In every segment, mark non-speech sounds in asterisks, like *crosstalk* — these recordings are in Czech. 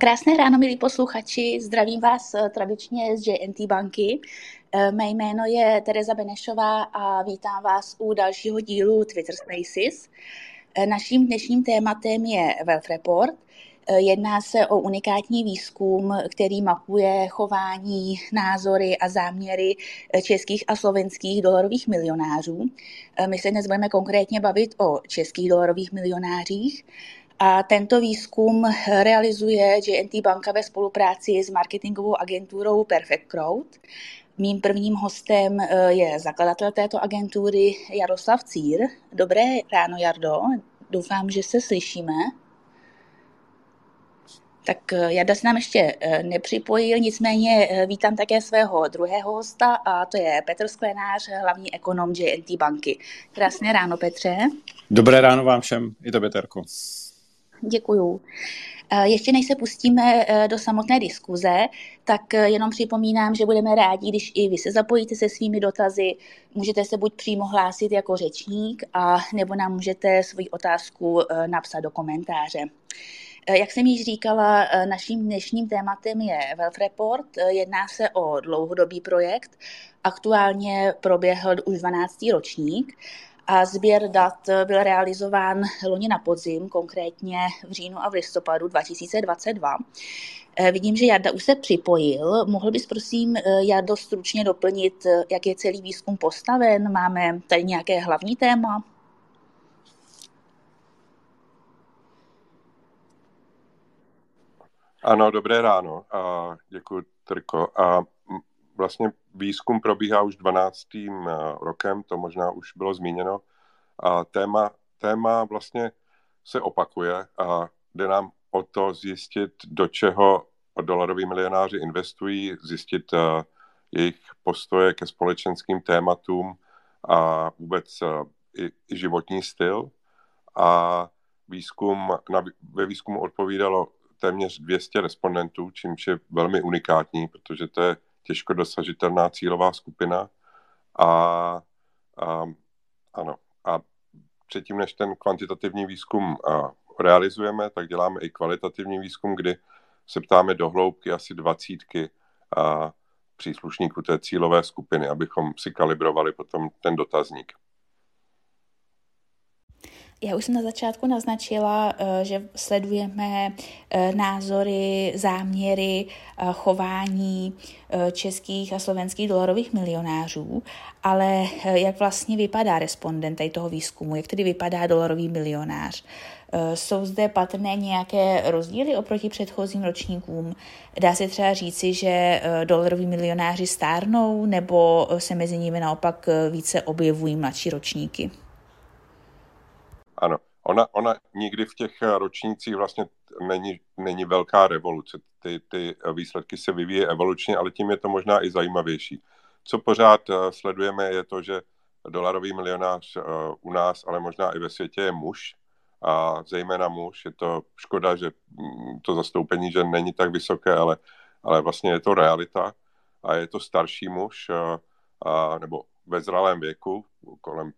Krásné ráno, milí posluchači. Zdravím vás eh, tradičně z JNT banky. Eh, mé jméno je Tereza Benešová a vítám vás u dalšího dílu Twitter Spaces. Eh, naším dnešním tématem je Wealth Report. Jedná se o unikátní výzkum, který mapuje chování, názory a záměry českých a slovenských dolarových milionářů. My se dnes budeme konkrétně bavit o českých dolarových milionářích a tento výzkum realizuje JNT banka ve spolupráci s marketingovou agenturou Perfect Crowd. Mým prvním hostem eh, je zakladatel této agentury Jaroslav Cír. Dobré ráno, Jardo. Doufám, že se slyšíme. Tak eh, Jarda se nám ještě eh, nepřipojil, nicméně vítám také svého druhého hosta a to je Petr Sklenář, hlavní ekonom JNT banky. Krásné ráno, Petře. Dobré ráno vám všem, i to Peterko. Děkuju. Eh, ještě než se pustíme eh, do samotné diskuze, tak eh, jenom připomínám, že budeme rádi, když i vy se zapojíte se svými dotazy. Můžete se buď přímo hlásit jako řečník, a nebo nám můžete svoji otázku napsat do komentáře. Jak jsem již říkala, naším dnešním tématem je Wealth Report. Jedná se o dlouhodobý projekt. Aktuálně proběhl už 12. ročník a sběr dat byl realizován loni na podzim, konkrétně v říjnu a v listopadu 2022. Eh, vidím, že Jarda už se připojil. Mohl bys prosím, eh, Jardo, stručně doplnit, eh, jak je celý výzkum postaven? Máme tady nějaké hlavní téma? Ano, dobré ráno. Děkuji, Trko. A vlastně výzkum probíhá už 12. Eh, rokem, to možná už bylo zmíněno. A téma, téma vlastně se opakuje a jde nám o to zjistit, do čeho dolaroví milionáři investují, zjistit uh, jejich postoje ke společenským tématům a vůbec uh, i, i životní styl. A výzkum, na, ve výzkumu odpovídalo téměř 200 respondentů, čímž je velmi unikátní, protože to je těžko dosažitelná cílová skupina. A, a ano, a předtím, než ten kvantitativní výzkum a, realizujeme, tak děláme i kvalitativní výzkum, kdy se ptáme do hloubky asi dvacítky a příslušníků té cílové skupiny, abychom si kalibrovali potom ten dotazník. Já už jsem na začátku naznačila, eh, že sledujeme eh, názory, záměry, eh, chování českých a slovenských dolarových milionářů, ale jak vlastně vypadá respondent tady toho výzkumu, jak tedy vypadá dolarový milionář. Jsou zde patrné nějaké rozdíly oproti předchozím ročníkům? Dá se třeba říci, že dolaroví milionáři stárnou, nebo se mezi nimi naopak více objevují mladší ročníky? Ano, ona, ona nikdy v těch ročnících vlastně není, není velká revoluce. Ty, ty výsledky se vyvíjí evolučně, ale tím je to možná i zajímavější. Co pořád eh, sledujeme, je to, že dolarový milionář eh, u nás, ale možná i ve světě je muž, a zejména muž. Je to škoda, že mm, to zastoupení že není tak vysoké, ale, ale vlastně je to realita a je to starší muž, eh, a, nebo ve zralém věku, kolem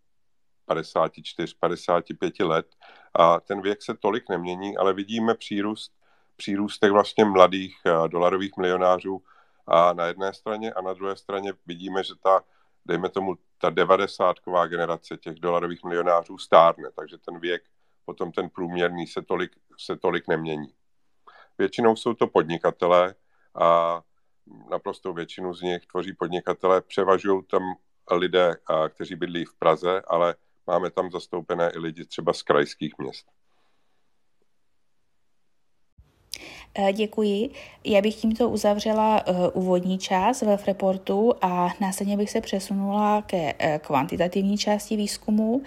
54, 55 let a ten věk se tolik nemění, ale vidíme přírůst, přírůstek vlastně mladých eh, dolarových milionářů a na jedné straně a na druhé straně vidíme, že ta, dejme tomu, ta devadesátková generace těch dolarových milionářů stárne, takže ten věk, potom ten průměrný se tolik, se tolik nemění. Většinou jsou to podnikatelé a naprosto většinu z nich tvoří podnikatelé. Převažují tam lidé, kteří bydlí v Praze, ale Máme tam zastoupené i lidi třeba z krajských měst. Děkuji. Já bych tímto uzavřela uh, úvodní část Wealth Reportu a následně bych se přesunula ke uh, kvantitativní části výzkumu,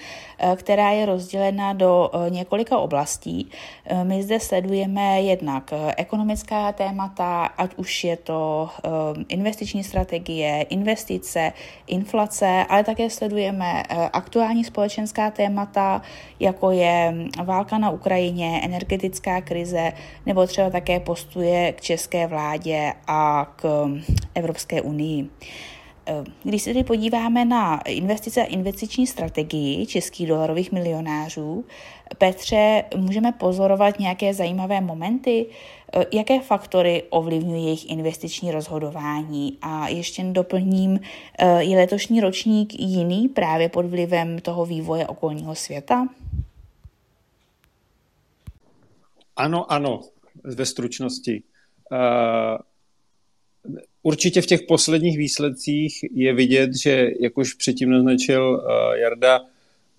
která je rozdělena do několika oblastí. My zde sledujeme jednak ekonomická témata, ať už je to investiční strategie, investice, inflace, ale také sledujeme aktuální společenská témata, jako je válka na Ukrajině, energetická krize nebo třeba také postuje k české vládě a k Evropské unii. Když se tedy podíváme na investice a investiční strategii českých dolarových milionářů, Petře, můžeme pozorovat nějaké zajímavé momenty? jaké faktory ovlivňují jejich investiční rozhodování? A ještě doplním, je letošní ročník jiný právě pod vlivem toho vývoje okolního světa? Ano, ano, ve stručnosti. Určitě v těch posledních výsledcích je vidět, že, jak už předtím naznačil Jarda,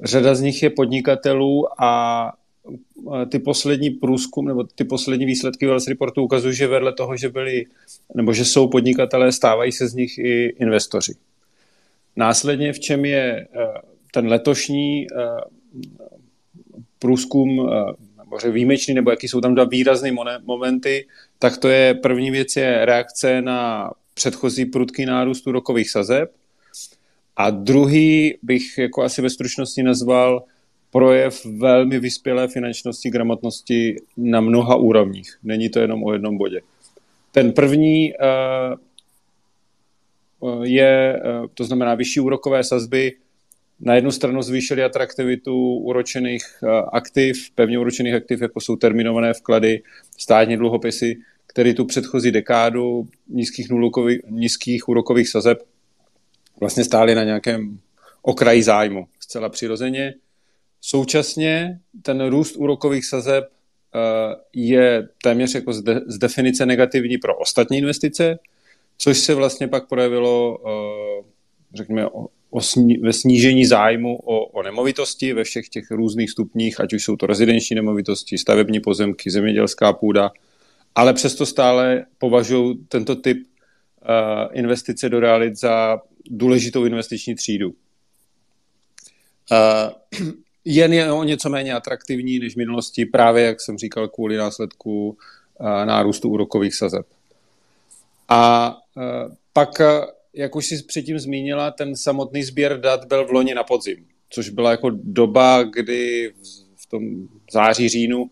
řada z nich je podnikatelů a ty poslední průzkum nebo ty poslední výsledky Wells Reportu ukazují, že vedle toho, že byli nebo že jsou podnikatelé, stávají se z nich i investoři. Následně v čem je ten letošní průzkum eh, nebo výjimečný, nebo jaký jsou tam dva výrazné momenty, tak to je první věc je reakce na předchozí prudký nárůst úrokových sazeb a druhý bych jako asi ve stručnosti nazval projev velmi vyspělé finančnosti, gramotnosti na mnoha úrovních. Není to jenom o jednom bodě. Ten první uh, je, uh, to znamená vyšší úrokové sazby, na jednu stranu zvýšily atraktivitu úročených uh, aktiv, pevně úročených aktiv, jako jsou terminované vklady, státní dluhopisy, který tu předchozí dekádu nízkých, nulokových, nízkých úrokových sazeb vlastně stály na nějakém okraji zájmu, zcela přirozeně. Současně ten růst úrokových sazeb eh, je téměř jako z definice negativní pro ostatní investice, což se vlastně pak projevilo, eh, řekněme, o, sní, ve snížení zájmu o, o nemovitosti ve všech těch různých stupních, ať už jsou to rezidenční nemovitosti, stavební pozemky, zemědělská půda, ale přesto stále považují tento typ uh, investice do realit za důležitou investiční třídu. Uh, jen je o něco méně atraktivní než v minulosti, právě, jak jsem říkal, kvůli následku uh, nárůstu úrokových sazeb. A uh, pak, jak už si předtím zmínila, ten samotný sběr dat byl v loni na podzim, což byla jako doba, kdy v tom září, říjnu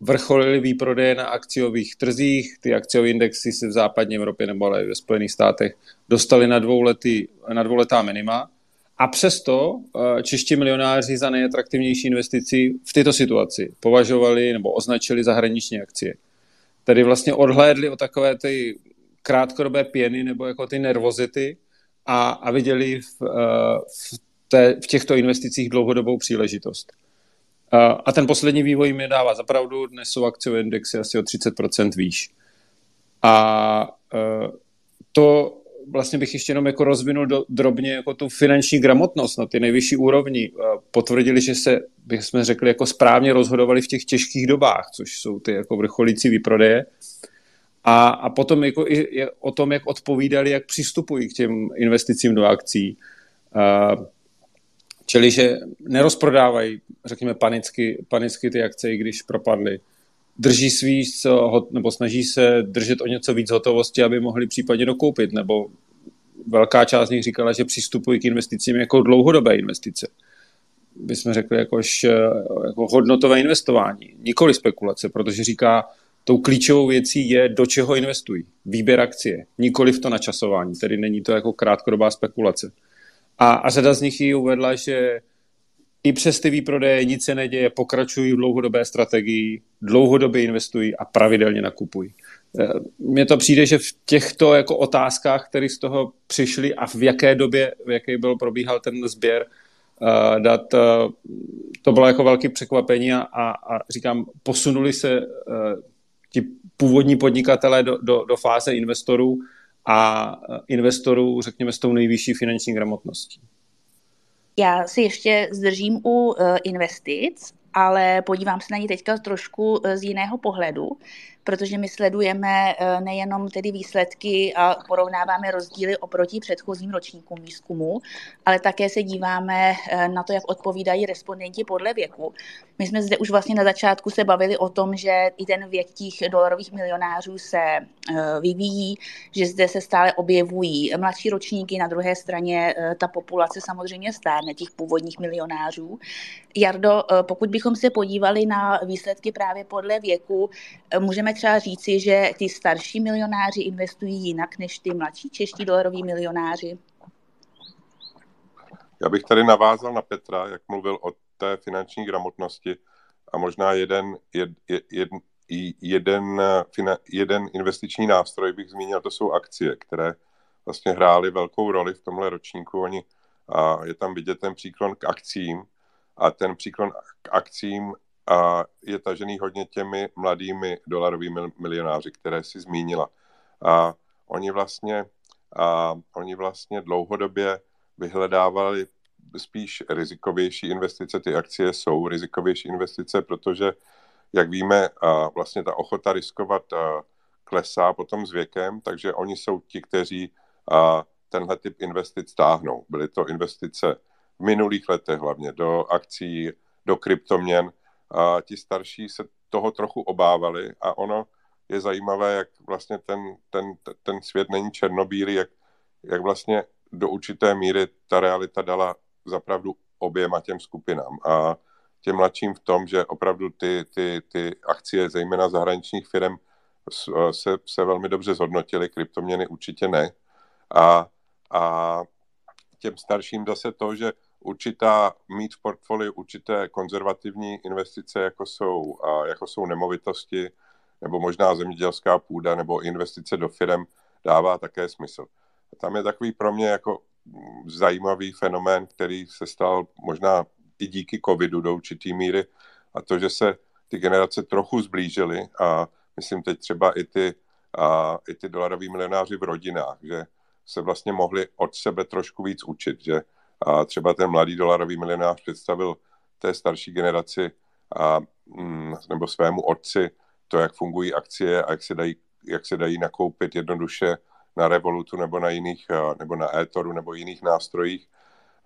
vrcholily výprodeje na akciových trzích. Ty akciové indexy se v západní Evropě nebo ale ve Spojených státech dostaly na, dvouletý, na dvouletá minima. A přesto čeští milionáři za nejatraktivnější investici v této situaci považovali nebo označili zahraniční akcie. Tedy vlastně odhlédli o takové ty krátkodobé pěny nebo jako ty nervozity a, a viděli v, eh, v, té, v těchto investicích dlouhodobou příležitost. A ten poslední vývoj mi dává zapravdu, dnes jsou akciové indexy asi o 30% výš. A e, to vlastně bych ještě jenom jako rozvinul do, drobně jako tu finanční gramotnost na ty nejvyšší úrovni. Potvrdili, že se, bychom řekli, jako správně rozhodovali v těch těžkých dobách, což jsou ty jako vrcholící výprodeje. A, a potom jako i o tom, jak odpovídali, jak přistupují k těm investicím do akcí. Čili, že nerozprodávají, řekněme, panicky, panicky ty akce, i když propadly. Drží svý, nebo snaží se držet o něco víc hotovosti, aby mohli případně dokoupit, nebo velká část z nich říkala, že přistupují k investicím jako dlouhodobé investice. By jsme řekli jakož, jako hodnotové investování, nikoli spekulace, protože říká, tou klíčovou věcí je, do čeho investují. Výběr akcie, nikoli v to načasování, tedy není to jako krátkodobá spekulace. A, a řada z nich ji uvedla, že i přes ty výprodeje nic se neděje, pokračují v dlouhodobé strategii, dlouhodobě investují a pravidelně nakupují. E, mně to přijde, že v těchto jako otázkách, které z toho přišly a v jaké době, v jaké byl probíhal ten sběr uh, dat, uh, to bylo jako velké překvapení a, a, a říkám, posunuli se uh, původní podnikatelé do, do, do fáze investorů, a investorů, řekněme, s tou nejvyšší finanční gramotností. Já si ještě zdržím u uh, investic, ale podívám se na ně teďka trošku uh, z jiného pohledu protože my sledujeme eh, nejenom tedy výsledky a porovnáváme rozdíly oproti předchozím ročníkům výzkumu, ale také se díváme eh, na to, jak odpovídají respondenti podle věku. My jsme zde už vlastně na začátku se bavili o tom, že i ten věk těch dolarových milionářů se eh, vyvíjí, že zde se stále objevují mladší ročníky, na druhé straně ta populace samozřejmě stárne těch původních milionářů. Jardo, pokud bychom se podívali na výsledky právě podle věku, můžeme třeba říci, že ty starší milionáři investují jinak než ty mladší čeští dolaroví milionáři? Já bych tady navázal na Petra, jak mluvil o té finanční gramotnosti a možná jeden, jed, jed, jeden, jeden investiční nástroj bych zmínil, to jsou akcie, které vlastně hrály velkou roli v tomhle ročníku. Oni, a je tam vidět ten příklon k akcím a ten příklon k akcím a je tažený hodně těmi mladými dolarovými milionáři, které si zmínila. A oni vlastně, a oni vlastně dlouhodobě vyhledávali spíš rizikovější investice. Ty akcie jsou rizikovější investice, protože, jak víme, a vlastně ta ochota riskovat klesá potom s věkem, takže oni jsou ti, kteří tenhle typ investic táhnou. Byly to investice v minulých letech hlavně do akcí, do kryptoměn. A ti starší se toho trochu obávali a ono je zajímavé, jak vlastně ten, ten, ten svět není černobílý, jak, jak vlastně do určité míry ta realita dala zapravdu oběma těm skupinám. A těm mladším v tom, že opravdu ty, ty, ty akcie, zejména zahraničních firm, se, se velmi dobře zhodnotily, kryptoměny určitě ne. A, a těm starším zase to, že určitá, mít v portfoliu určité konzervativní investice, jako jsou, jako jsou nemovitosti, nebo možná zemědělská půda, nebo investice do firm, dává také smysl. A tam je takový pro mě jako zajímavý fenomén, který se stal možná i díky covidu do určitý míry a to, že se ty generace trochu zblížily a myslím teď třeba i ty, a, i ty dolaroví milionáři v rodinách, že se vlastně mohli od sebe trošku víc učit, že a třeba ten mladý dolarový milionář představil té starší generaci a, mm, nebo svému otci to, jak fungují akcie a jak se dají, jak se dají nakoupit jednoduše na Revolutu nebo na jiných, nebo na Ethoru nebo jiných nástrojích,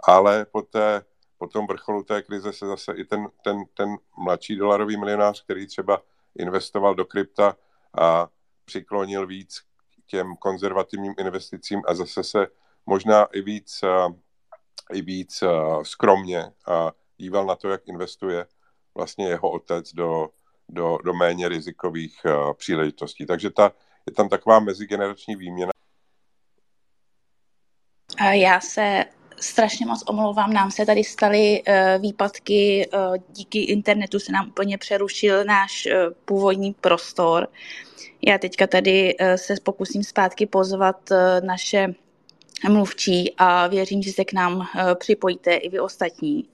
ale po, té, po tom vrcholu té krize se zase i ten, ten, ten mladší dolarový milionář, který třeba investoval do krypta a přiklonil víc k těm konzervativním investicím a zase se možná i víc, i víc skromně díval na to, jak investuje vlastně jeho otec do, do, do méně rizikových příležitostí. Takže ta, je tam taková mezigenerační výměna. Já se strašně moc omlouvám, nám se tady staly uh, výpadky, uh, díky internetu se nám úplně přerušil náš uh, původní prostor. Já teďka tady uh, se pokusím zpátky pozvat uh, naše mluvčí a věřím, že se k nám uh, připojíte i vy ostatní.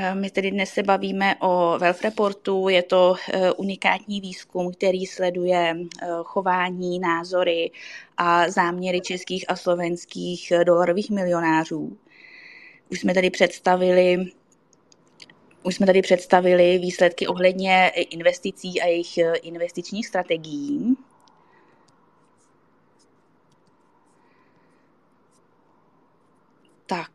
Eh, my tedy dnes se bavíme o Wealth Reportu, je to eh, unikátní výzkum, který sleduje eh, chování, názory a záměry českých a slovenských dolarových milionářů. Už jsme tady představili už jsme tady představili výsledky ohledně investicí a jejich investičních strategií. Tak,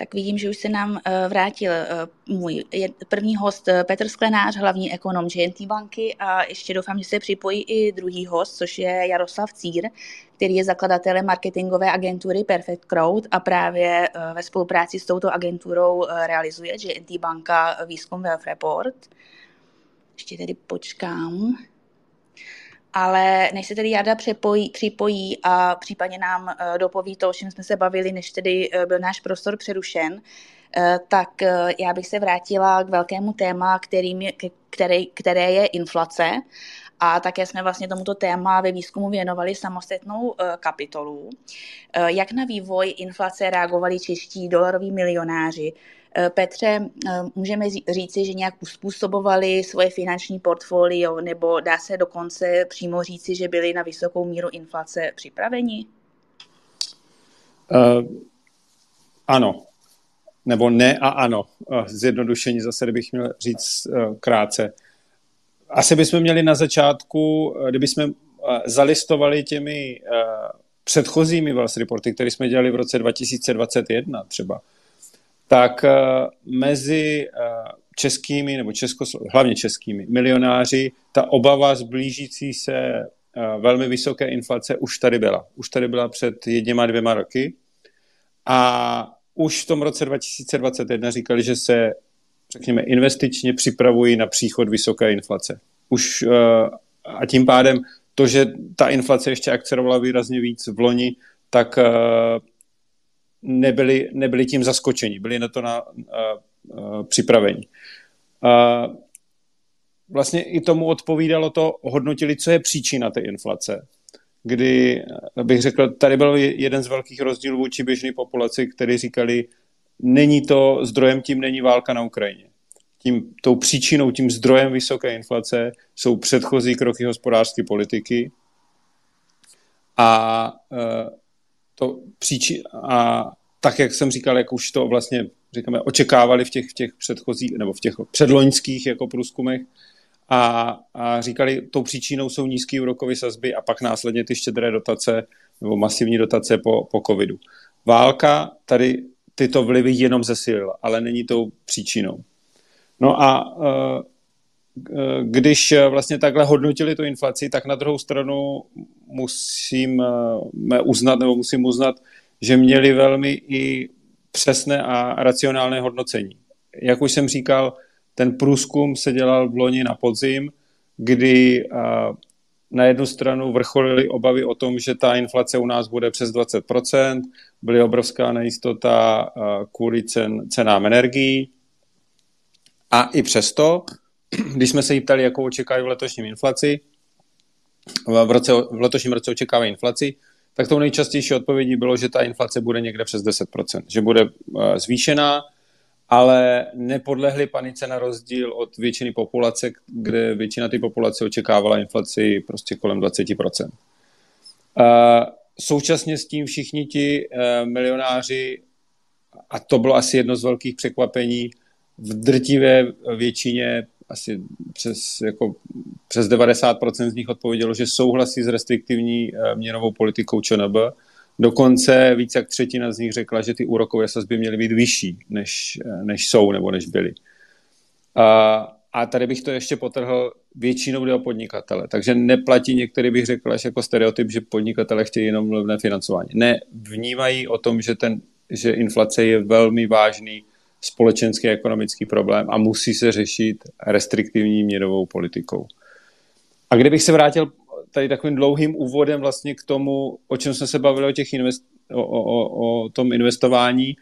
tak vidím, že už se nám eh, vrátil eh, můj první host eh, Petr Sklenář, hlavní ekonom JNT banky a ještě doufám, že se připojí i druhý host, což je Jaroslav Cír, který je zakladatelem marketingové agentury Perfect Crowd a právě ve spolupráci s touto agenturou realizuje JNT banka výzkum Wealth Report. Ještě tedy počkám ale než se tedy Jarda přepojí, připojí a případně nám uh, dopoví to, o čem jsme se bavili, než tedy uh, byl náš prostor přerušen, uh, tak já bych se vrátila k velkému téma, kterým je, který, které je inflace. A také jsme vlastně tomuto téma ve výzkumu věnovali samostatnou kapitolu. Jak na vývoj inflace reagovali čeští dolaroví milionáři? Eh, Petře, eh, můžeme říci, že nějak uspůsobovali svoje finanční portfolio, nebo dá se dokonce přímo říci, že byli na vysokou míru inflace připraveni? Uh, ano, nebo ne a ano. Zjednodušení zase, kdybych měl říct krátce. Asi bychom měli na začátku, kdybychom zalistovali těmi předchozími Wells reporty, které jsme dělali v roce 2021 třeba, tak eh, mezi eh, českými nebo česko, hlavně českými milionáři ta obava z blížící se eh, velmi vysoké inflace už tady byla. Už tady byla před jedněma dvěma roky a už v tom roce 2021 říkali, že se, řekněme, investičně připravují na příchod vysoké inflace. Už a tím pádem to, že ta inflace ještě akcerovala výrazně víc v loni, tak nebyli, nebyli tím zaskočeni, byli na to na, uh, připraveni. Uh, vlastně i tomu odpovídalo to, hodnotili, co je příčina té inflace. Kdy, bych řekl, tady byl jeden z velkých rozdílů vůči běžné populaci, který říkali, není to, zdrojem tím není válka na Ukrajině. Tím, tou příčinou, tím zdrojem vysoké inflace jsou předchozí kroky hospodářské politiky a, uh, to příči, a tak, jak jsem říkal, jak už to vlastně říkáme, očekávali v těch, v těch předchozích nebo v těch předloňských jako průzkumech, a, a říkali, tou příčinou jsou nízké úrokové sazby a pak následně ty štědré dotace nebo masivní dotace po, po covidu. Válka tady tyto vlivy jenom zesilila, ale není tou příčinou. No a e, když vlastně takhle hodnotili tu inflaci, tak na druhou stranu musím e, uznat, nebo musím uznat, že měli velmi i přesné a racionálné hodnocení. Jak už jsem říkal, ten průzkum se dělal v loni na podzim, kdy na jednu stranu vrcholily obavy o tom, že ta inflace u nás bude přes 20%, byly obrovská nejistota kvůli cen, cenám energií. A i přesto, *clears throat* když jsme se jí ptali, jakou očekávají v letošním inflaci, v, roce, v letošním roce očekávají inflaci, tak tou nejčastější odpovědí bylo, že ta inflace bude někde přes 10%, že bude zvýšená, ale nepodlehli panice na rozdíl od většiny populace, kde většina té populace očekávala inflaci prostě kolem 20%. Současně s tím všichni ti e, milionáři, a to bylo asi jedno z velkých překvapení, v drtivé většině asi přes, jako, přes 90% z nich odpovědělo, že souhlasí s restriktivní e, měnovou politikou ČNB, Dokonce více jak třetina z nich řekla, že ty úrokové sazby měly být vyšší, než, než jsou nebo než byly. A, a tady bych to ještě potrhl, většinou jde o podnikatele. Takže neplatí některý bych řekl až jako stereotyp, že podnikatele chtějí jenom levné financování. Ne, vnímají o tom, že, ten, že inflace je velmi vážný společenský a ekonomický problém a musí se řešit restriktivní měnovou politikou. A kdybych se vrátil tady takovým dlouhým úvodem vlastně k tomu, o čem jsme se bavili o, těch invest, o, o, o tom investování,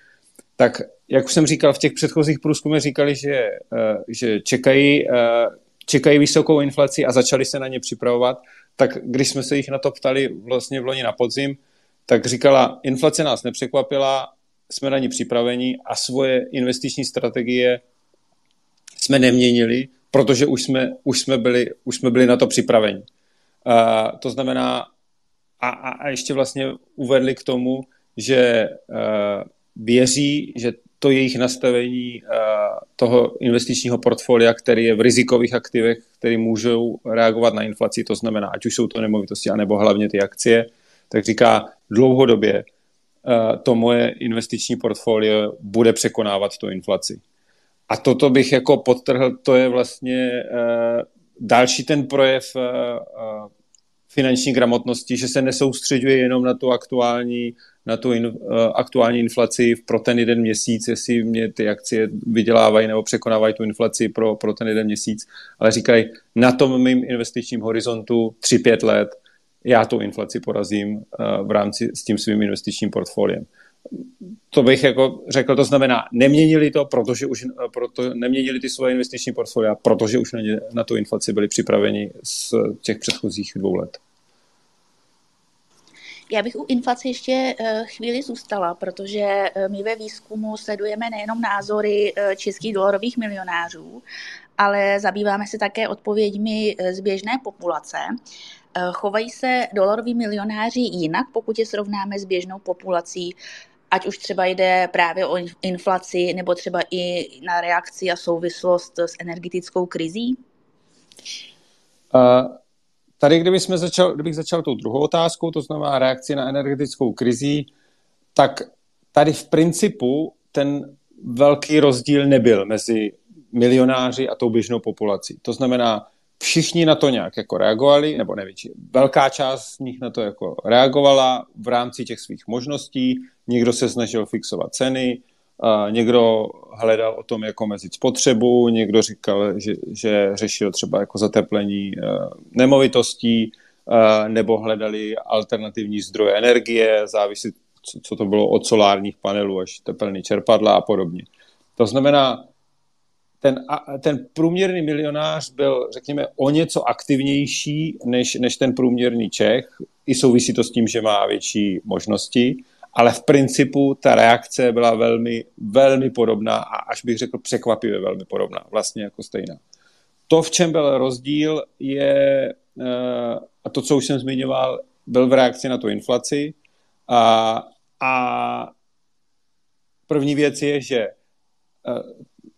tak jak už jsem říkal, v těch předchozích průzkumech říkali, že, eh, že čekají, eh, čekají vysokou inflaci a začali se na ně připravovat, tak když jsme se jich na to ptali vlastně v loni na podzim, tak říkala, inflace nás nepřekvapila, jsme na ní připraveni a svoje investiční strategie jsme neměnili, protože už jsme, už jsme, byli, už jsme byli na to připraveni. Uh, to znamená, a, a, a ještě vlastně uvedli k tomu, že uh, věří, že to jejich nastavení uh, toho investičního portfolia, který je v rizikových aktivech, který můžou reagovat na inflaci, to znamená, ať už jsou to nemovitosti, anebo hlavně ty akcie, tak říká, dlouhodobě uh, to moje investiční portfolio bude překonávat tu inflaci. A toto bych jako podtrhl, to je vlastně uh, další ten projev uh, finanční gramotnosti, že se nesoustředuje jenom na tu aktuální, na tu in, aktuální inflaci pro ten jeden měsíc, jestli mě ty akcie vydělávají nebo překonávají tu inflaci pro, pro ten jeden měsíc, ale říkají, na tom mým investičním horizontu 3-5 let já tu inflaci porazím uh, v rámci s tím svým investičním portfoliem to bych jako řekl, to znamená, neměnili to, protože už proto, neměnili ty svoje investiční portfolia, protože už na, ně, na tu inflaci byli připraveni z těch předchozích dvou let. Já bych u inflace ještě eh, chvíli zůstala, protože eh, my ve výzkumu sledujeme nejenom názory eh, českých dolarových milionářů, ale zabýváme se také odpověďmi z běžné populace. Chovají se doloroví milionáři jinak, pokud je srovnáme s běžnou populací, ať už třeba jde právě o inflaci, nebo třeba i na reakci a souvislost s energetickou krizí? Uh, tady, kdyby jsme začal, kdybych začal tou druhou otázkou, to znamená reakci na energetickou krizi, tak tady v principu ten velký rozdíl nebyl mezi milionáři a tou běžnou populací. To znamená, všichni na to nějak jako reagovali, nebo nevětší, velká část z nich na to jako reagovala v rámci těch svých možností, někdo se snažil fixovat ceny, někdo hledal o tom, jako mezit spotřebu, někdo říkal, že, že řešil třeba jako zateplení uh, nemovitostí, nebo hledali alternativní zdroje energie, závisí, co to bylo od solárních panelů až tepelný čerpadla a podobně. To znamená, ten, ten průměrný milionář byl, řekněme, o něco aktivnější než, než ten průměrný Čech. I souvisí to s tím, že má větší možnosti, ale v principu ta reakce byla velmi, velmi podobná a až bych řekl překvapivě velmi podobná, vlastně jako stejná. To, v čem byl rozdíl, je, eh, a to, co už jsem zmiňoval, byl v reakci na tu inflaci. A, a první věc je, že eh,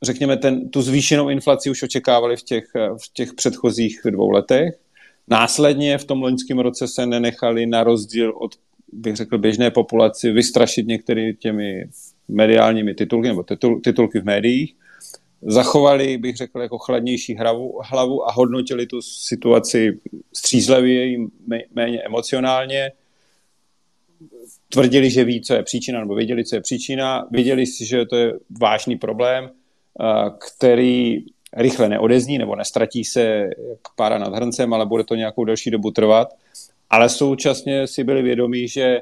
řekněme, ten, tu zvýšenou inflaci už očekávali v těch, v těch předchozích dvou letech. Následně v tom loňském roce se nenechali na rozdíl od, bych řekl, běžné populaci vystrašit některými těmi mediálními titulky nebo titul, titulky v médiích. Zachovali, bych řekl, jako chladnější hlavu, hlavu a hodnotili tu situaci střízlivě, méně emocionálně. Tvrdili, že ví, co je příčina, nebo věděli, co je příčina. Věděli si, že to je vážný problém který rychle neodezní nebo nestratí se jak pára nad hrncem, ale bude to nějakou delší dobu trvat. Ale současně si byli vědomí, že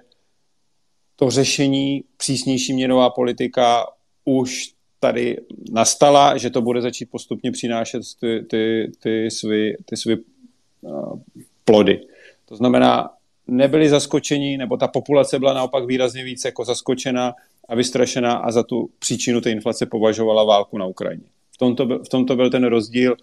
to řešení přísnější měnová politika už tady nastala, že to bude začít postupně přinášet ty, ty, ty své ty svý, uh, plody. To znamená, nebyli zaskočeni, nebo ta populace byla naopak výrazně víc jako zaskočena a vystrašená a za tu příčinu té inflace považovala válku na Ukrajině. V tomto, byl, v tomto byl ten rozdíl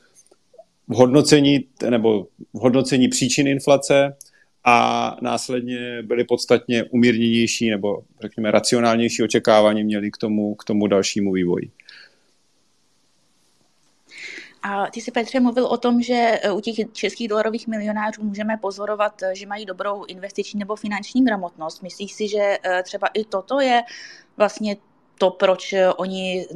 v hodnocení, nebo v hodnocení příčin inflace a následně byly podstatně umírněnější nebo řekněme racionálnější očekávání měli k tomu, k tomu dalšímu vývoji. A ty si, Petře, mluvil o tom, že e, u těch českých dolarových milionářů můžeme pozorovat, e, že mají dobrou investiční nebo finanční gramotnost. Myslíš si, že e, třeba i toto je vlastně to, proč oni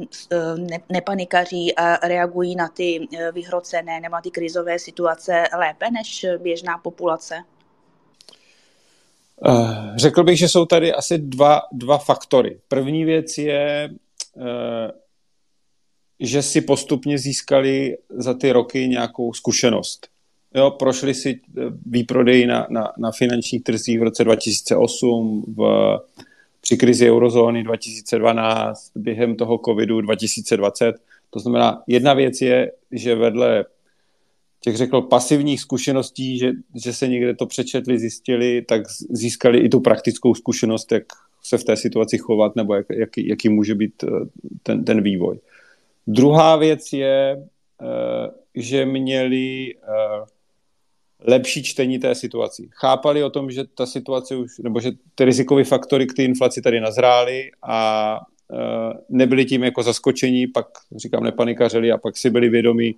nepanikaří a reagují na ty vyhrocené nebo na ty krizové situace lépe než běžná populace? Řekl bych, že jsou tady asi dva, dva faktory. První věc je, že si postupně získali za ty roky nějakou zkušenost. Jo, prošli si eh, výprodej na, na, na finančních trzích v roce 2008, v, při krizi eurozóny 2012, během toho covidu 2020. To znamená, jedna věc je, že vedle těch řekl pasivních zkušeností, že, že se někde to přečetli, zjistili, tak získali i tu praktickou zkušenost, jak se v té situaci chovat nebo jak, jaký, jaký může být eh, ten, ten vývoj. Druhá věc je, eh, že měli eh, lepší čtení té situaci. Chápali o tom, že ta situace už, nebo že ty rizikové faktory k té inflaci tady nazrály a eh, nebyli tím jako zaskočení, pak říkám nepanikařili a pak si byli vědomí,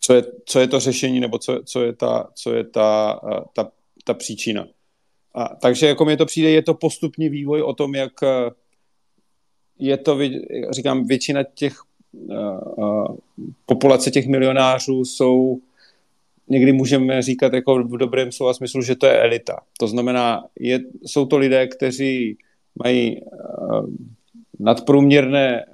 co je, co je to řešení nebo co, co je ta, co je ta, ta, ta příčina. A, takže jako mi to přijde, je to postupný vývoj o tom, jak je to, říkám, většina těch uh, populace těch milionářů jsou někdy můžeme říkat jako v dobrém slova smyslu, že to je elita. To znamená, je, jsou to lidé, kteří mají uh, nadprůměrné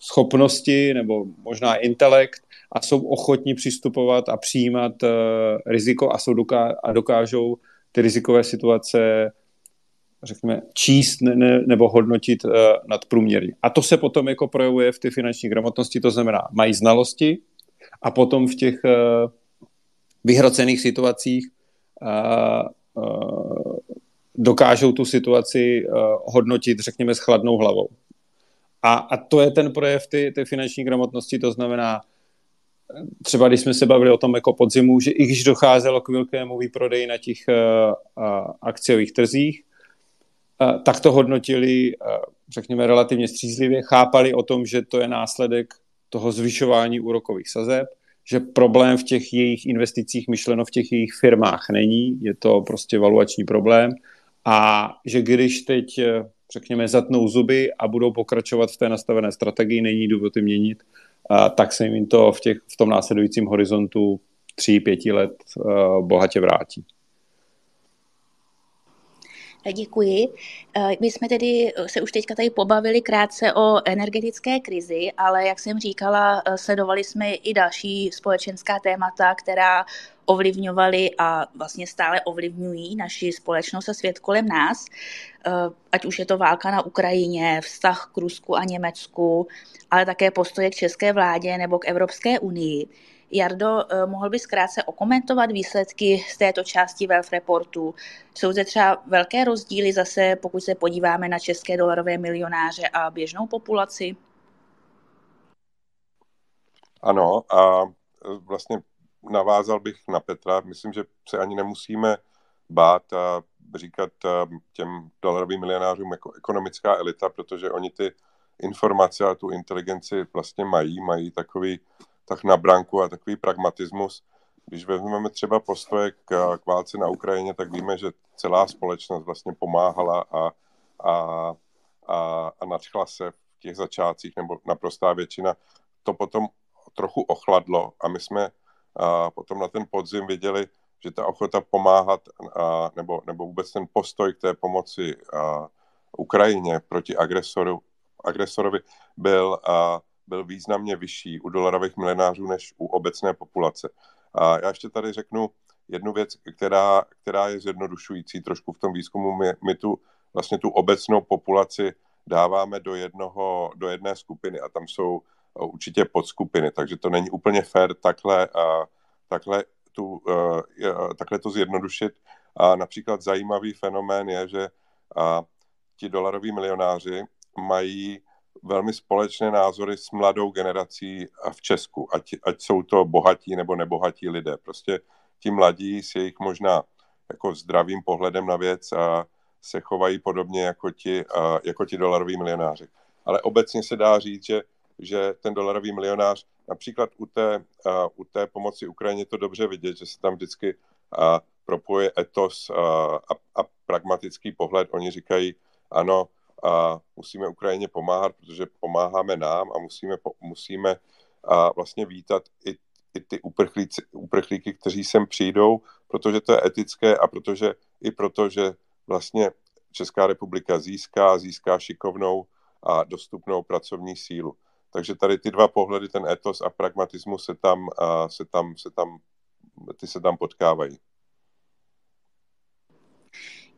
schopnosti nebo možná intelekt a jsou ochotní přistupovat a přijímat uh, riziko a, jsou doká- a dokážou ty rizikové situace řekněme, číst ne, ne, nebo hodnotit uh, nadprůměrně. A to se potom jako projevuje v té finanční gramotnosti, to znamená, mají znalosti a potom v těch uh, vyhrocených situacích uh, uh, dokážou tu situaci uh, hodnotit, řekněme, s chladnou hlavou. A, a to je ten projev ty, ty finanční gramotnosti, to znamená, třeba když jsme se bavili o tom jako podzimu, že i když docházelo k velkému výprodeji na těch uh, akciových trzích, tak to hodnotili, řekněme, relativně střízlivě, chápali o tom, že to je následek toho zvyšování úrokových sazeb, že problém v těch jejich investicích myšleno v těch jejich firmách není, je to prostě valuační problém a že když teď, e, řekněme, zatnou zuby a budou pokračovat v té nastavené strategii, není důvod je měnit, tak se jim to v, těch, v tom následujícím horizontu 3-5 let e, bohatě vrátí. Děkuji. Eh, my jsme tedy se už teďka tady pobavili krátce o energetické krizi, ale jak jsem říkala, eh, sledovali jsme i další společenská témata, která ovlivňovali a vlastně stále ovlivňují naši společnost a svět kolem nás, eh, ať už je to válka na Ukrajině, vztah k Rusku a Německu, ale také postoje k české vládě nebo k Evropské unii. Jardo, eh, mohl bys krátce okomentovat výsledky z této části Wealth Reportu? Jsou zde třeba velké rozdíly zase, pokud se podíváme na české dolarové milionáře a běžnou populaci? Ano, a vlastně navázal bych na Petra. Myslím, že se ani nemusíme bát a říkat těm dolarovým milionářům jako ekonomická elita, protože oni ty informace a tu inteligenci vlastně mají, mají takový tak na branku a takový pragmatismus. Když vezmeme třeba postoje k, k válce na Ukrajině, tak víme, že celá společnost vlastně pomáhala a, a, a, a nadchla se v těch začátcích, nebo naprostá většina. To potom trochu ochladlo a my jsme a potom na ten podzim viděli, že ta ochota pomáhat a, nebo, nebo vůbec ten postoj k té pomoci a, Ukrajině proti agresoru, agresorovi byl, a, byl významně vyšší u dolarových milionářů než u obecné populace. A já ještě tady řeknu jednu věc, která, která je zjednodušující trošku v tom výzkumu. My, my tu vlastně tu obecnou populaci dáváme do, jednoho, do jedné skupiny a tam jsou určitě podskupiny, takže to není úplně fér takhle, a, takhle, tu, a, takhle to zjednodušit. A například zajímavý fenomén je, že ti dolaroví milionáři mají velmi společné názory s mladou generací v Česku, ať, ať jsou to bohatí nebo nebohatí lidé. Prostě ti mladí s jejich možná jako zdravým pohledem na věc a se chovají podobně jako ti, jako ti dolaroví milionáři. Ale obecně se dá říct, že že ten dolarový milionář, například u té, u té pomoci Ukrajině to dobře vidět, že se tam vždycky propoje etos a, a pragmatický pohled. Oni říkají, ano, uh, musíme Ukrajině pomáhat, protože pomáháme nám a musíme, musíme uh, vlastně vítat i, i ty uprchlíci, uprchlíky, kteří sem přijdou, protože to je etické a protože i proto, že vlastně Česká republika získá, získá šikovnou a dostupnou pracovní sílu. Takže tady ty dva pohledy, ten etos a pragmatismus se tam, se tam, se tam, ty se tam potkávají.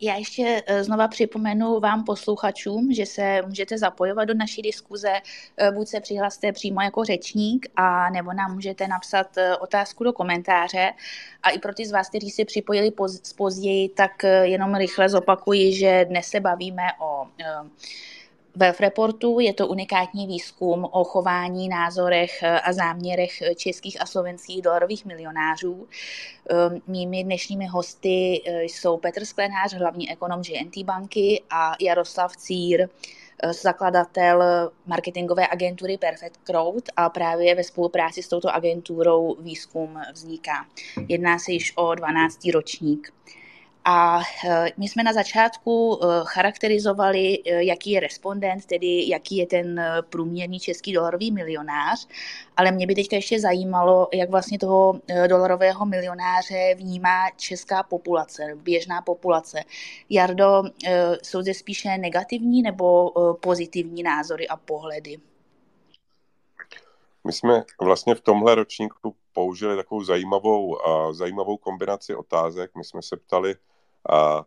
Já ještě e, znova připomenu vám posluchačům, že se můžete zapojovat do naší diskuze, e, buď se přihlaste přímo jako řečník, a nebo nám můžete napsat e, otázku do komentáře. A i pro ty z vás, kteří si připojili poz, později, tak jenom rychle zopakuji, že dnes se bavíme o Wealth Reportu je to unikátní výzkum o chování, názorech eh, a záměrech českých a slovenských dolarových milionářů. Ehm, mými dnešními hosty eh, jsou Petr Sklenář, hlavní ekonom GNT banky a Jaroslav Cír, eh, zakladatel marketingové agentury Perfect Crowd a právě ve spolupráci s touto agenturou výzkum vzniká. Jedná se již o 12. ročník. A eh, my jsme na začátku eh, charakterizovali, eh, jaký je respondent, tedy jaký je ten průměrný český dolarový milionář, ale mě by teďka ještě zajímalo, jak vlastně toho dolarového milionáře vnímá česká populace, běžná populace. Jardo, jsou zde spíše negativní nebo pozitivní názory a pohledy? My jsme vlastně v tomhle ročníku použili takovou zajímavou, zajímavou kombinaci otázek. My jsme se ptali, a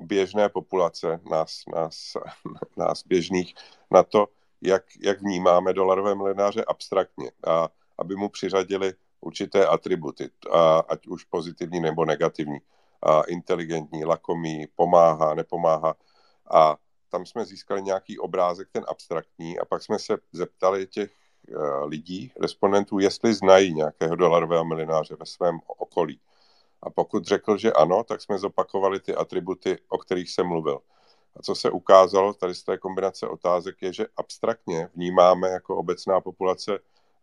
běžné populace, nás, nás, *laughs* nás běžných, na to, jak, jak vnímáme dolarové milionáře abstraktně a aby mu přiřadili určité atributy, a ať už pozitivní nebo negativní. A inteligentní, lakomý, pomáhá, nepomáhá. A tam jsme získali nějaký obrázek, ten abstraktní, a pak jsme se zeptali těch uh, lidí, respondentů, jestli znají nějakého dolarového milionáře ve svém okolí. A pokud řekl, že ano, tak jsme zopakovali ty atributy, o kterých jsem mluvil. A co se ukázalo tady z té kombinace otázek je, že abstraktně vnímáme jako obecná populace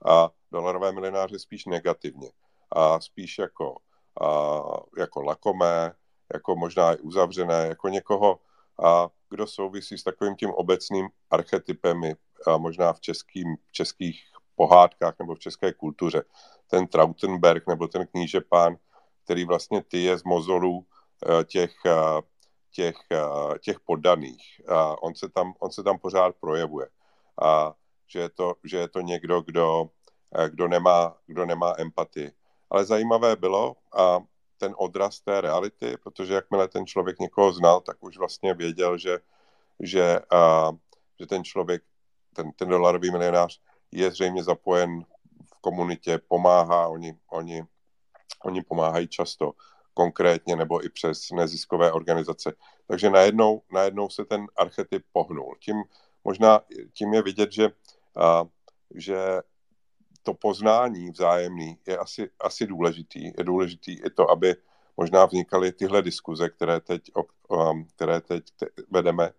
a dolarové milionáře spíš negativně. A spíš jako, a, jako lakomé, jako možná i uzavřené, jako někoho, a kdo souvisí s takovým tím obecným archetypem a možná v, českým, českých pohádkách nebo v české kultuře. Ten Trautenberg nebo ten kníže pán, který vlastně ty je z mozolů eh, těch, eh, těch, eh, těch poddaných. A on se, tam, on se tam pořád projevuje. A že je to, že je to někdo, kdo, kdo, nemá, kdo nemá empatii. ale zajímavé bylo a ten odraz té reality, protože jakmile ten člověk někoho znal, tak už vlastně věděl, že, že, a, že ten člověk, ten, ten dolarový milionář je zřejmě zapojen v komunitě, pomáhá, oni, oni, oni pomáhají často konkrétně nebo i přes neziskové organizace. Takže najednou, najednou se ten archetyp pohnul. Tím možná tím je vidět, že, a, že to poznání vzájemný je asi, asi důležitý. Je důležitý i to, aby možná vznikaly tyhle diskuze, které teď, které teď vedeme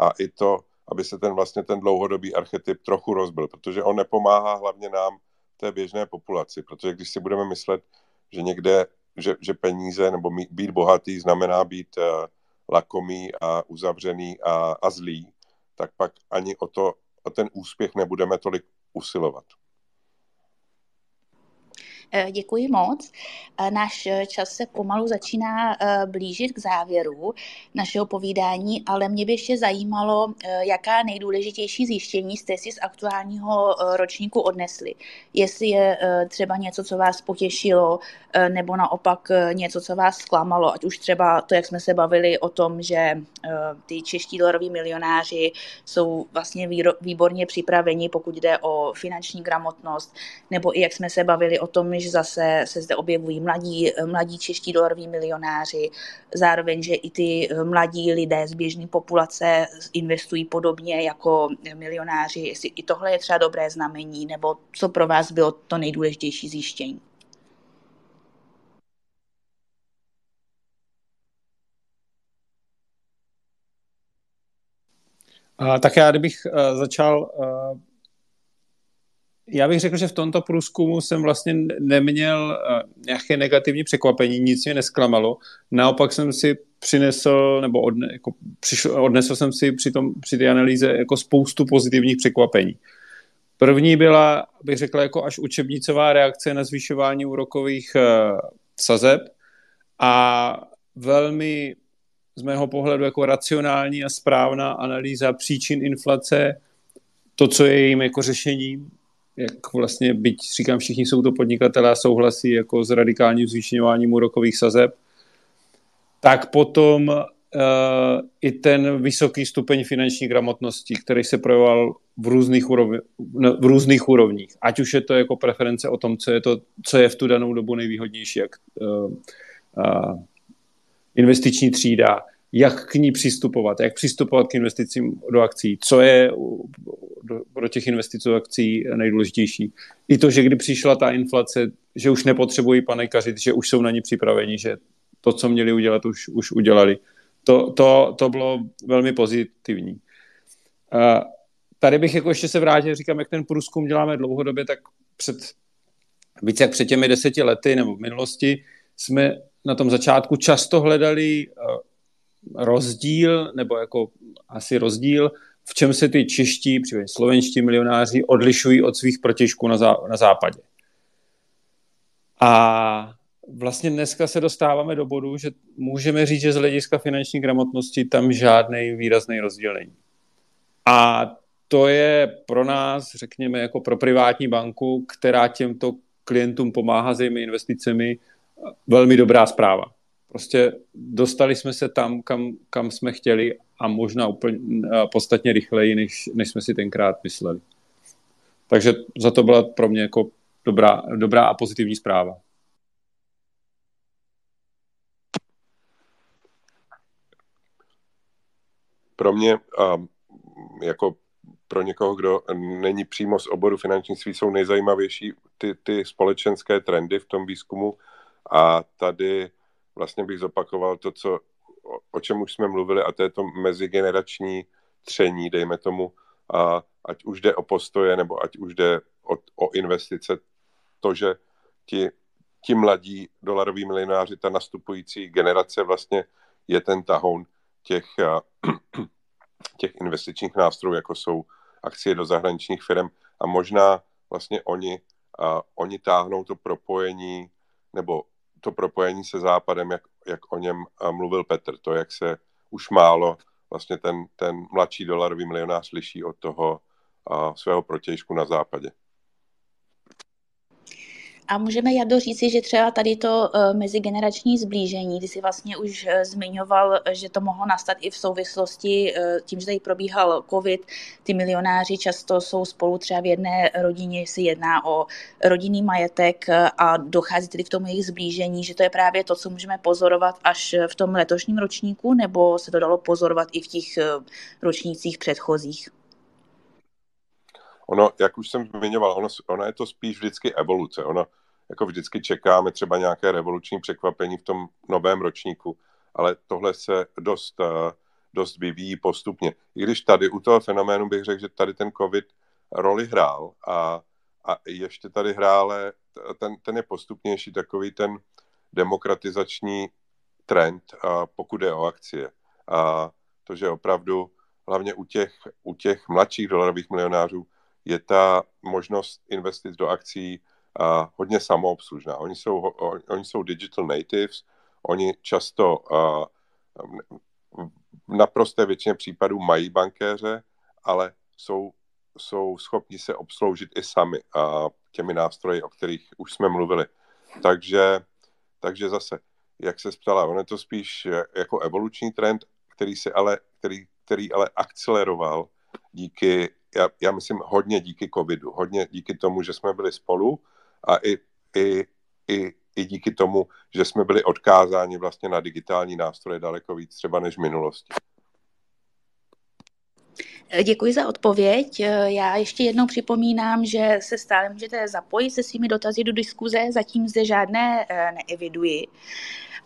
a i to, aby se ten vlastně ten dlouhodobý archetyp trochu rozbil, protože on nepomáhá hlavně nám té běžné populaci, protože když si budeme myslet, že někde, že, že peníze nebo být bohatý znamená být uh, lakomý a uzavřený a, a zlý, tak pak ani o, to, o ten úspěch nebudeme tolik usilovat. Eh, děkuji moc. Eh, náš eh, čas se pomalu začíná blížit k závěru našeho povídání, ale mě by ještě zajímalo, jaká nejdůležitější zjištění jste si z aktuálního ročníku odnesli. Jestli je třeba něco, co vás potěšilo, nebo naopak něco, co vás zklamalo, ať už třeba to, jak jsme se bavili o tom, že ty čeští doloroví milionáři jsou vlastně výborně připraveni, pokud jde o finanční gramotnost, nebo i jak jsme se bavili o tom, že zase se zde objevují mladí, mladí čeští dolaroví milionáři, zároveň, že i ty mladí lidé z běžné populace investují podobně jako milionáři. Jestli i tohle je třeba dobré znamení, nebo co pro vás bylo to nejdůležitější zjištění? tak já, kdybych uh, začal uh, já bych řekl, že v tomto průzkumu jsem vlastně neměl uh, nějaké negativní překvapení, nic mě nesklamalo. Naopak jsem si přinesl, nebo odne, jako přišel, odnesl jsem si při, tom, při té analýze jako spoustu pozitivních překvapení. První byla, bych řekl, jako až učebnicová reakce na zvyšování úrokových uh, sazeb a velmi z mého pohledu jako racionální a správná analýza příčin inflace, to, co je jejím jako řešením, jak vlastně, byť říkám, všichni jsou to podnikatelé souhlasí jako s radikálním zvýšňováním úrokových sazeb, tak potom uh, i ten vysoký stupeň finanční gramotnosti, který se projevoval v různých, úrovni, v různých úrovních. Ať už je to jako preference o tom, co je, to, co je v tu danou dobu nejvýhodnější, jak uh, uh, investiční třída, jak k ní přistupovat, jak přistupovat k investicím do akcí, co je pro těch investic do akcí nejdůležitější. I to, že kdy přišla ta inflace, že už nepotřebují panikařit, že už jsou na ní připraveni, že to, co měli udělat, už, už udělali. To, to, to bylo velmi pozitivní. Tady bych jako ještě se vrátil, říkám, jak ten průzkum děláme dlouhodobě, tak před více jak před těmi deseti lety nebo v minulosti jsme na tom začátku často hledali rozdíl, nebo jako asi rozdíl, v čem se ty čeští, případně slovenští milionáři odlišují od svých protěžků na, zá, na západě. A vlastně dneska se dostáváme do bodu, že můžeme říct, že z hlediska finanční gramotnosti tam žádný výrazný rozdíl není. A to je pro nás, řekněme, jako pro privátní banku, která těmto klientům pomáhá s investicemi, velmi dobrá zpráva. Prostě dostali jsme se tam, kam, kam jsme chtěli a možná úplně podstatně rychleji, než, než jsme si tenkrát mysleli. Takže za to byla pro mě jako dobrá, dobrá a pozitivní zpráva. Pro mě, jako pro někoho, kdo není přímo z oboru finančnictví, jsou nejzajímavější ty, ty společenské trendy v tom výzkumu, a tady vlastně bych zopakoval to, co, o, o čem už jsme mluvili, a to je to mezigenerační tření, dejme tomu, a ať už jde o postoje, nebo ať už jde o, o investice, to, že ti, ti mladí dolaroví milionáři, ta nastupující generace vlastně je ten tahoun těch, *clears throat* těch investičních nástrojů, jako jsou akcie do zahraničních firm a možná vlastně oni, a oni táhnou to propojení nebo to propojení se Západem, jak, jak o něm mluvil Petr, to, jak se už málo vlastně ten, ten mladší dolarový milionář liší od toho a, svého protějšku na Západě. A můžeme Jado říci, že třeba tady to uh, mezigenerační zblížení, ty jsi vlastně už uh, zmiňoval, že to mohlo nastat i v souvislosti uh, tím, že tady probíhal covid, ty milionáři často jsou spolu třeba v jedné rodině, se jedná o rodinný majetek a dochází tedy k tomu jejich zblížení, že to je právě to, co můžeme pozorovat až v tom letošním ročníku, nebo se to dalo pozorovat i v těch ročnících předchozích? Ono, jak už jsem zmiňoval, ono, ono je to spíš vždycky evoluce. Ono, jako vždycky čekáme třeba nějaké revoluční překvapení v tom novém ročníku, ale tohle se dost, eh, dost vyvíjí postupně. I když tady u toho fenoménu bych řekl, že tady ten covid roli hrál a, a ještě tady hrále, ten, ten je postupnější takový ten demokratizační trend, a pokud je o akcie. A to, že opravdu hlavně u těch, u těch mladších dolarových milionářů je ta možnost investic do akcí hodně samoobslužná. Oni jsou, oni jsou digital natives, oni často v naprosté většině případů mají bankéře, ale jsou, jsou schopni se obsloužit i sami těmi nástroji, o kterých už jsme mluvili. Takže, takže zase, jak se ptala, on je to spíš jako evoluční trend, který se ale, který, který ale akceleroval díky já, já myslím hodně díky covidu, hodně díky tomu, že jsme byli spolu a i, i, i, i díky tomu, že jsme byli odkázáni vlastně na digitální nástroje daleko víc třeba než v minulosti. Děkuji za odpověď. Já ještě jednou připomínám, že se stále můžete zapojit se svými dotazy do diskuze, zatím zde žádné eh, neeviduji.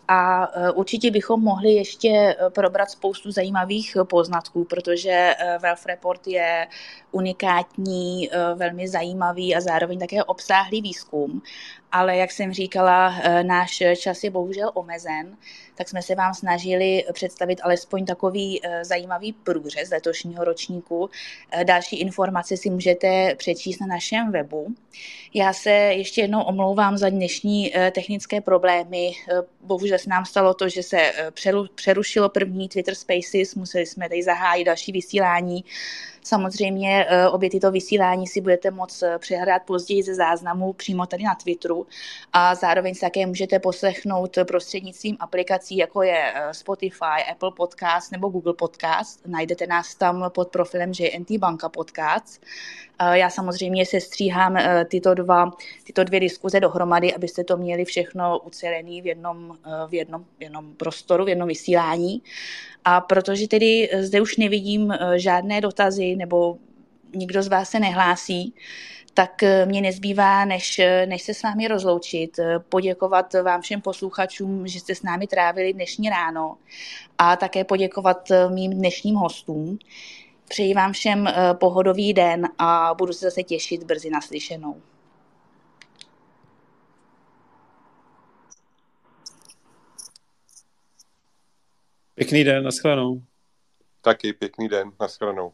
A e, určitě bychom mohli ještě probrat spoustu zajímavých poznatků, protože Wealth Report je unikátní, velmi zajímavý a zároveň také obsáhlý výzkum. Ale jak jsem říkala, náš čas je bohužel omezen, tak jsme se vám snažili představit alespoň takový zajímavý průřez letošního ročníku. Další informace si můžete přečíst na našem webu. Já se ještě jednou omlouvám za dnešní technické problémy. Bohužel že se nám stalo to, že se eh, přerušilo první Twitter Spaces, museli jsme tady zahájit další vysílání. Samozřejmě eh, obě tyto vysílání si budete moct eh, přehrát později ze záznamu přímo tady na Twitteru a zároveň se také můžete poslechnout prostřednictvím aplikací, jako je Spotify, Apple Podcast nebo Google Podcast. Najdete nás tam pod profilem JNT Banka Podcast. Já samozřejmě se stříhám tyto, dva, tyto dvě diskuze dohromady, abyste to měli všechno ucelené v jednom, v, jednom, v jednom prostoru, v jednom vysílání. A protože tedy zde už nevidím žádné dotazy nebo nikdo z vás se nehlásí, tak mě nezbývá, než, než se s vámi rozloučit, poděkovat vám všem posluchačům, že jste s námi trávili dnešní ráno a také poděkovat mým dnešním hostům. Přeji vám všem eh, pohodový den a budu se zase těšit brzy naslyšenou. Pěkný den, nashledanou. Taky pěkný den, nashledanou.